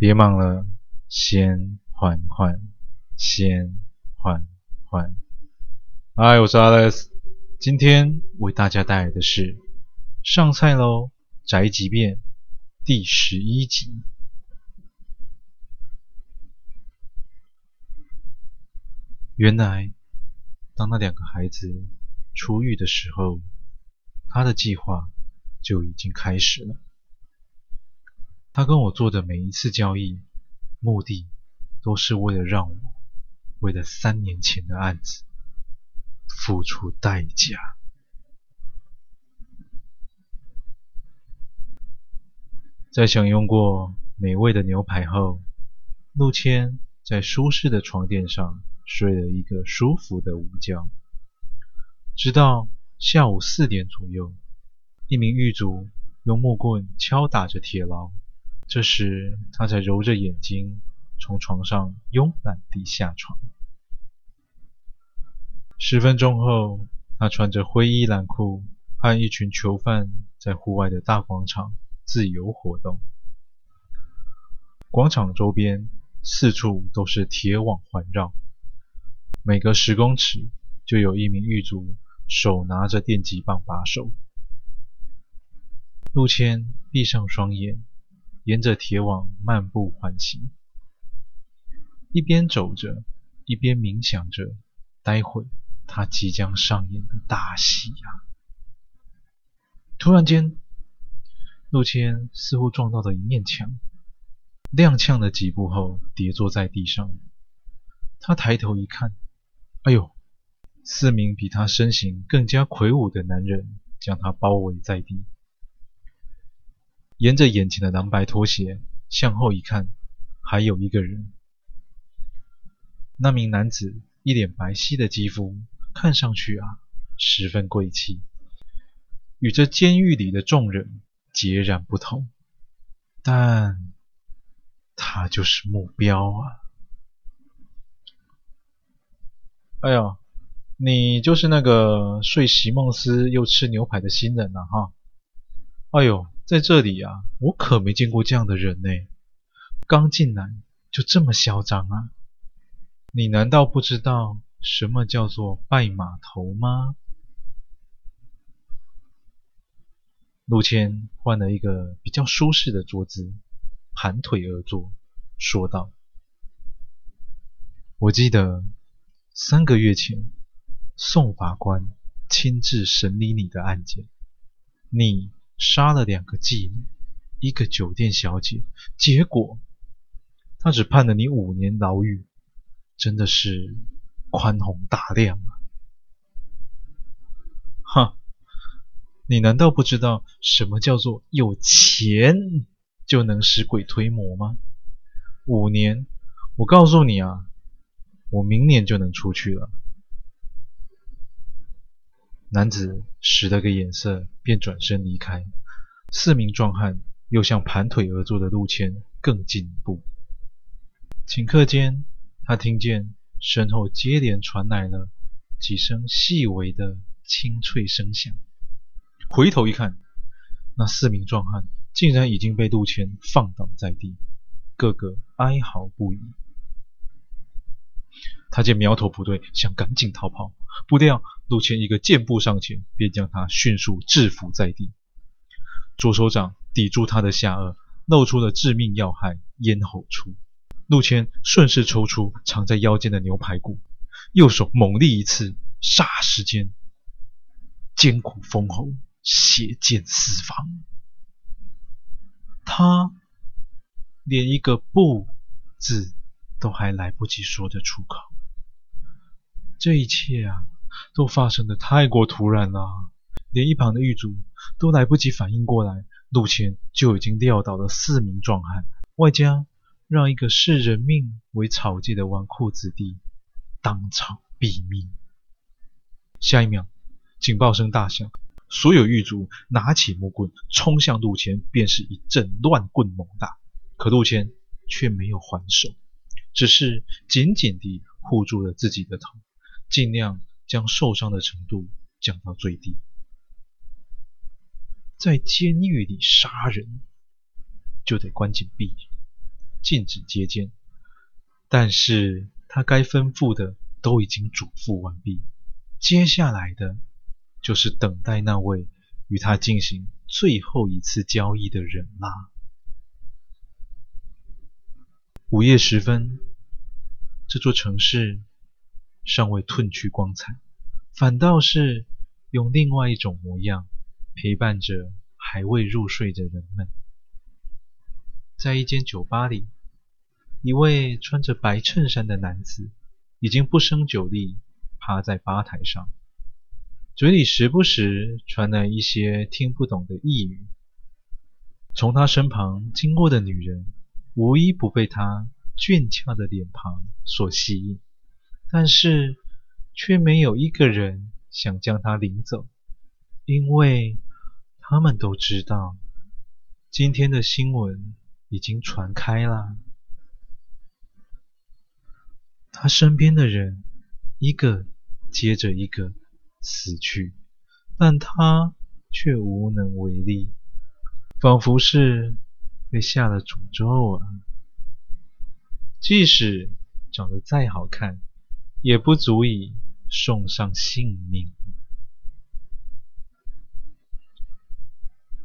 别忙了，先缓缓，先缓缓。嗨，我是 Alex，今天为大家带来的是《上菜喽宅急便》第十一集。原来，当那两个孩子出狱的时候，他的计划就已经开始了。他跟我做的每一次交易，目的都是为了让我为了三年前的案子付出代价。在享用过美味的牛排后，陆谦在舒适的床垫上睡了一个舒服的午觉。直到下午四点左右，一名狱卒用木棍敲打着铁牢。这时，他才揉着眼睛从床上慵懒地下床。十分钟后，他穿着灰衣蓝裤，和一群囚犯在户外的大广场自由活动。广场周边四处都是铁网环绕，每隔十公尺就有一名狱卒手拿着电击棒把守。陆谦闭上双眼。沿着铁网漫步缓行，一边走着，一边冥想着，待会他即将上演的大戏呀！突然间，陆谦似乎撞到了一面墙，踉跄了几步后跌坐在地上。他抬头一看，哎呦！四名比他身形更加魁梧的男人将他包围在地。沿着眼前的蓝白拖鞋向后一看，还有一个人。那名男子一脸白皙的肌肤，看上去啊，十分贵气，与这监狱里的众人截然不同。但他就是目标啊！哎呦，你就是那个睡席梦思又吃牛排的新人啊！哈，哎呦。在这里啊，我可没见过这样的人呢。刚进来就这么嚣张啊？你难道不知道什么叫做拜码头吗？陆谦换了一个比较舒适的桌子，盘腿而坐，说道：“我记得三个月前，宋法官亲自审理你的案件，你。”杀了两个妓女，一个酒店小姐，结果他只判了你五年牢狱，真的是宽宏大量啊！哼，你难道不知道什么叫做有钱就能使鬼推磨吗？五年，我告诉你啊，我明年就能出去了。男子使了个眼色，便转身离开。四名壮汉又向盘腿而坐的陆谦更进一步。顷刻间，他听见身后接连传来了几声细微的清脆声响。回头一看，那四名壮汉竟然已经被陆谦放倒在地，个个哀嚎不已。他见苗头不对，想赶紧逃跑，不料陆谦一个箭步上前，便将他迅速制服在地。左手掌抵住他的下颚，露出了致命要害咽喉处。陆谦顺势抽出藏在腰间的牛排骨，右手猛力一刺，霎时间艰苦封喉，血溅四方。他连一个不字都还来不及说得出口。这一切啊，都发生的太过突然了，连一旁的狱卒都来不及反应过来，陆谦就已经撂倒了四名壮汉，外加让一个视人命为草芥的纨绔子弟当场毙命。下一秒，警报声大响，所有狱卒拿起木棍冲向陆谦，便是一阵乱棍猛打，可陆谦却没有还手，只是紧紧地护住了自己的头。尽量将受伤的程度降到最低。在监狱里杀人，就得关禁闭，禁止接见，但是他该吩咐的都已经嘱咐完毕，接下来的就是等待那位与他进行最后一次交易的人啦。午夜时分，这座城市尚未褪去光彩，反倒是用另外一种模样陪伴着还未入睡的人们。在一间酒吧里，一位穿着白衬衫的男子已经不胜酒力，趴在吧台上，嘴里时不时传来一些听不懂的呓语。从他身旁经过的女人，无一不被他俊俏的脸庞所吸引，但是却没有一个人想将他领走，因为他们都知道今天的新闻已经传开了。他身边的人一个接着一个死去，但他却无能为力，仿佛是被下了诅咒啊！即使长得再好看，也不足以送上性命。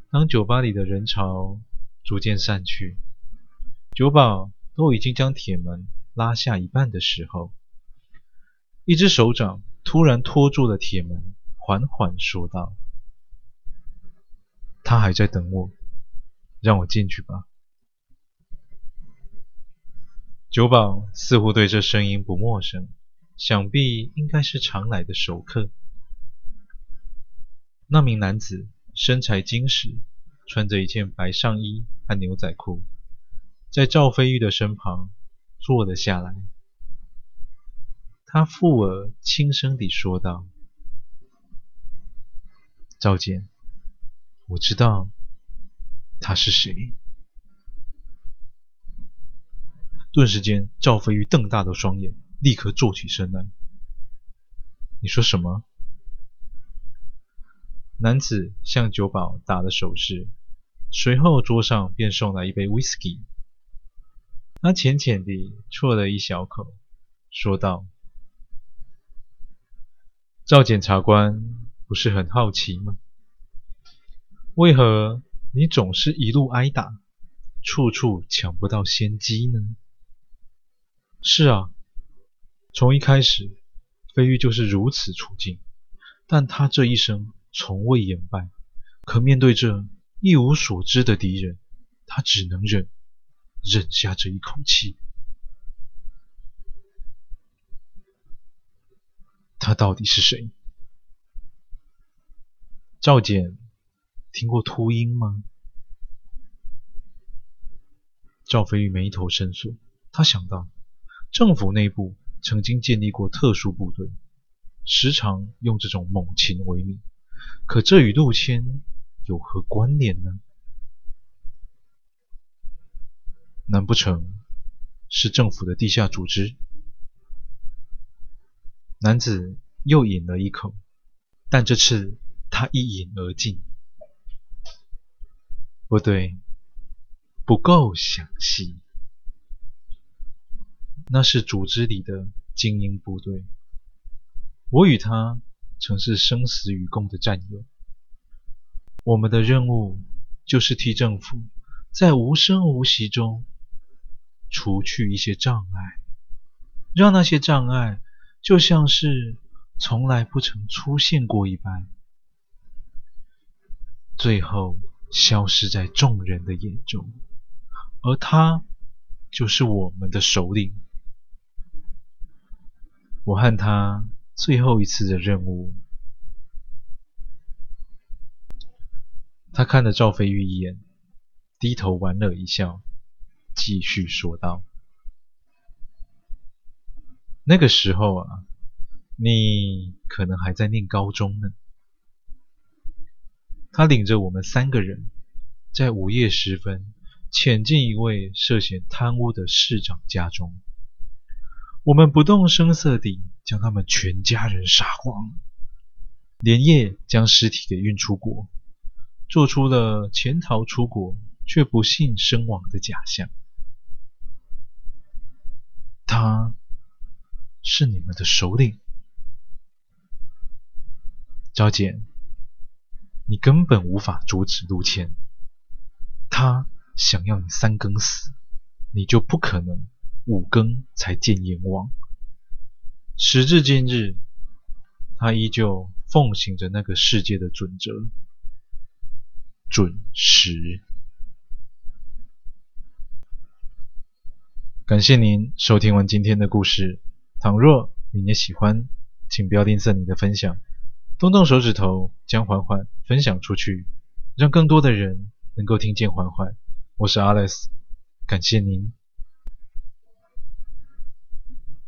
当酒吧里的人潮逐渐散去，酒保都已经将铁门拉下一半的时候，一只手掌突然托住了铁门，缓缓说道：“他还在等我，让我进去吧。”酒保似乎对这声音不陌生，想必应该是常来的熟客。那名男子身材精实，穿着一件白上衣和牛仔裤，在赵飞玉的身旁坐了下来。他附耳轻声地说道：“赵简，我知道他是谁。”顿时间，赵飞玉瞪大了双眼，立刻坐起身来。“你说什么？”男子向酒保打了手势，随后桌上便送来一杯 whisky。他浅浅地啜了一小口，说道：“赵检察官不是很好奇吗？为何你总是一路挨打，处处抢不到先机呢？”是啊，从一开始，飞玉就是如此处境。但他这一生从未言败，可面对这一无所知的敌人，他只能忍，忍下这一口气。他到底是谁？赵简听过秃鹰吗？赵飞玉眉头深锁，他想到。政府内部曾经建立过特殊部队，时常用这种猛禽为名。可这与陆谦有何关联呢？难不成是政府的地下组织？男子又饮了一口，但这次他一饮而尽。不对，不够详细。那是组织里的精英部队，我与他曾是生死与共的战友。我们的任务就是替政府在无声无息中除去一些障碍，让那些障碍就像是从来不曾出现过一般，最后消失在众人的眼中。而他就是我们的首领。我和他最后一次的任务。他看了赵飞玉一眼，低头莞尔一笑，继续说道：“那个时候啊，你可能还在念高中呢。”他领着我们三个人，在午夜时分，潜进一位涉嫌贪污的市长家中。我们不动声色地将他们全家人杀光，连夜将尸体给运出国，做出了潜逃出国却不幸身亡的假象。他是你们的首领。昭简，你根本无法阻止陆谦。他想要你三更死，你就不可能五更才见阎王。时至今日，他依旧奉行着那个世界的准则：准时。感谢您收听完今天的故事。倘若你也喜欢，请不要吝啬你的分享。动动手指头，将缓缓分享出去，让更多的人能够听见缓缓。我是 Alex，感谢您。